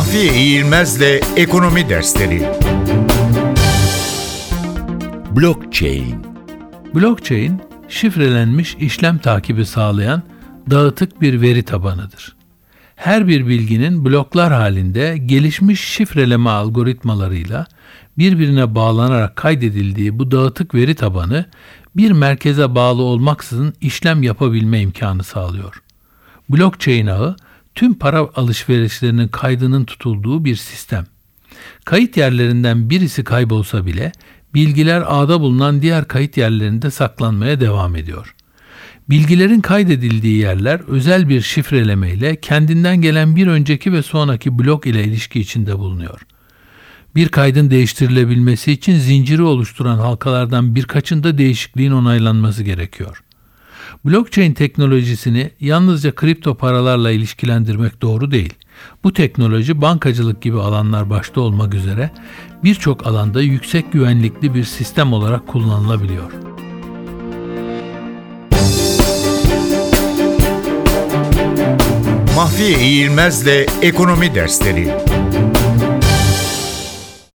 Mahfiye İğilmez'le Ekonomi Dersleri Blockchain Blockchain, şifrelenmiş işlem takibi sağlayan dağıtık bir veri tabanıdır. Her bir bilginin bloklar halinde gelişmiş şifreleme algoritmalarıyla birbirine bağlanarak kaydedildiği bu dağıtık veri tabanı bir merkeze bağlı olmaksızın işlem yapabilme imkanı sağlıyor. Blockchain ağı tüm para alışverişlerinin kaydının tutulduğu bir sistem. Kayıt yerlerinden birisi kaybolsa bile bilgiler ağda bulunan diğer kayıt yerlerinde saklanmaya devam ediyor. Bilgilerin kaydedildiği yerler özel bir şifreleme ile kendinden gelen bir önceki ve sonraki blok ile ilişki içinde bulunuyor. Bir kaydın değiştirilebilmesi için zinciri oluşturan halkalardan birkaçında değişikliğin onaylanması gerekiyor. Blockchain teknolojisini yalnızca kripto paralarla ilişkilendirmek doğru değil. Bu teknoloji bankacılık gibi alanlar başta olmak üzere birçok alanda yüksek güvenlikli bir sistem olarak kullanılabiliyor. Mahfiye İğilmez'le Ekonomi Dersleri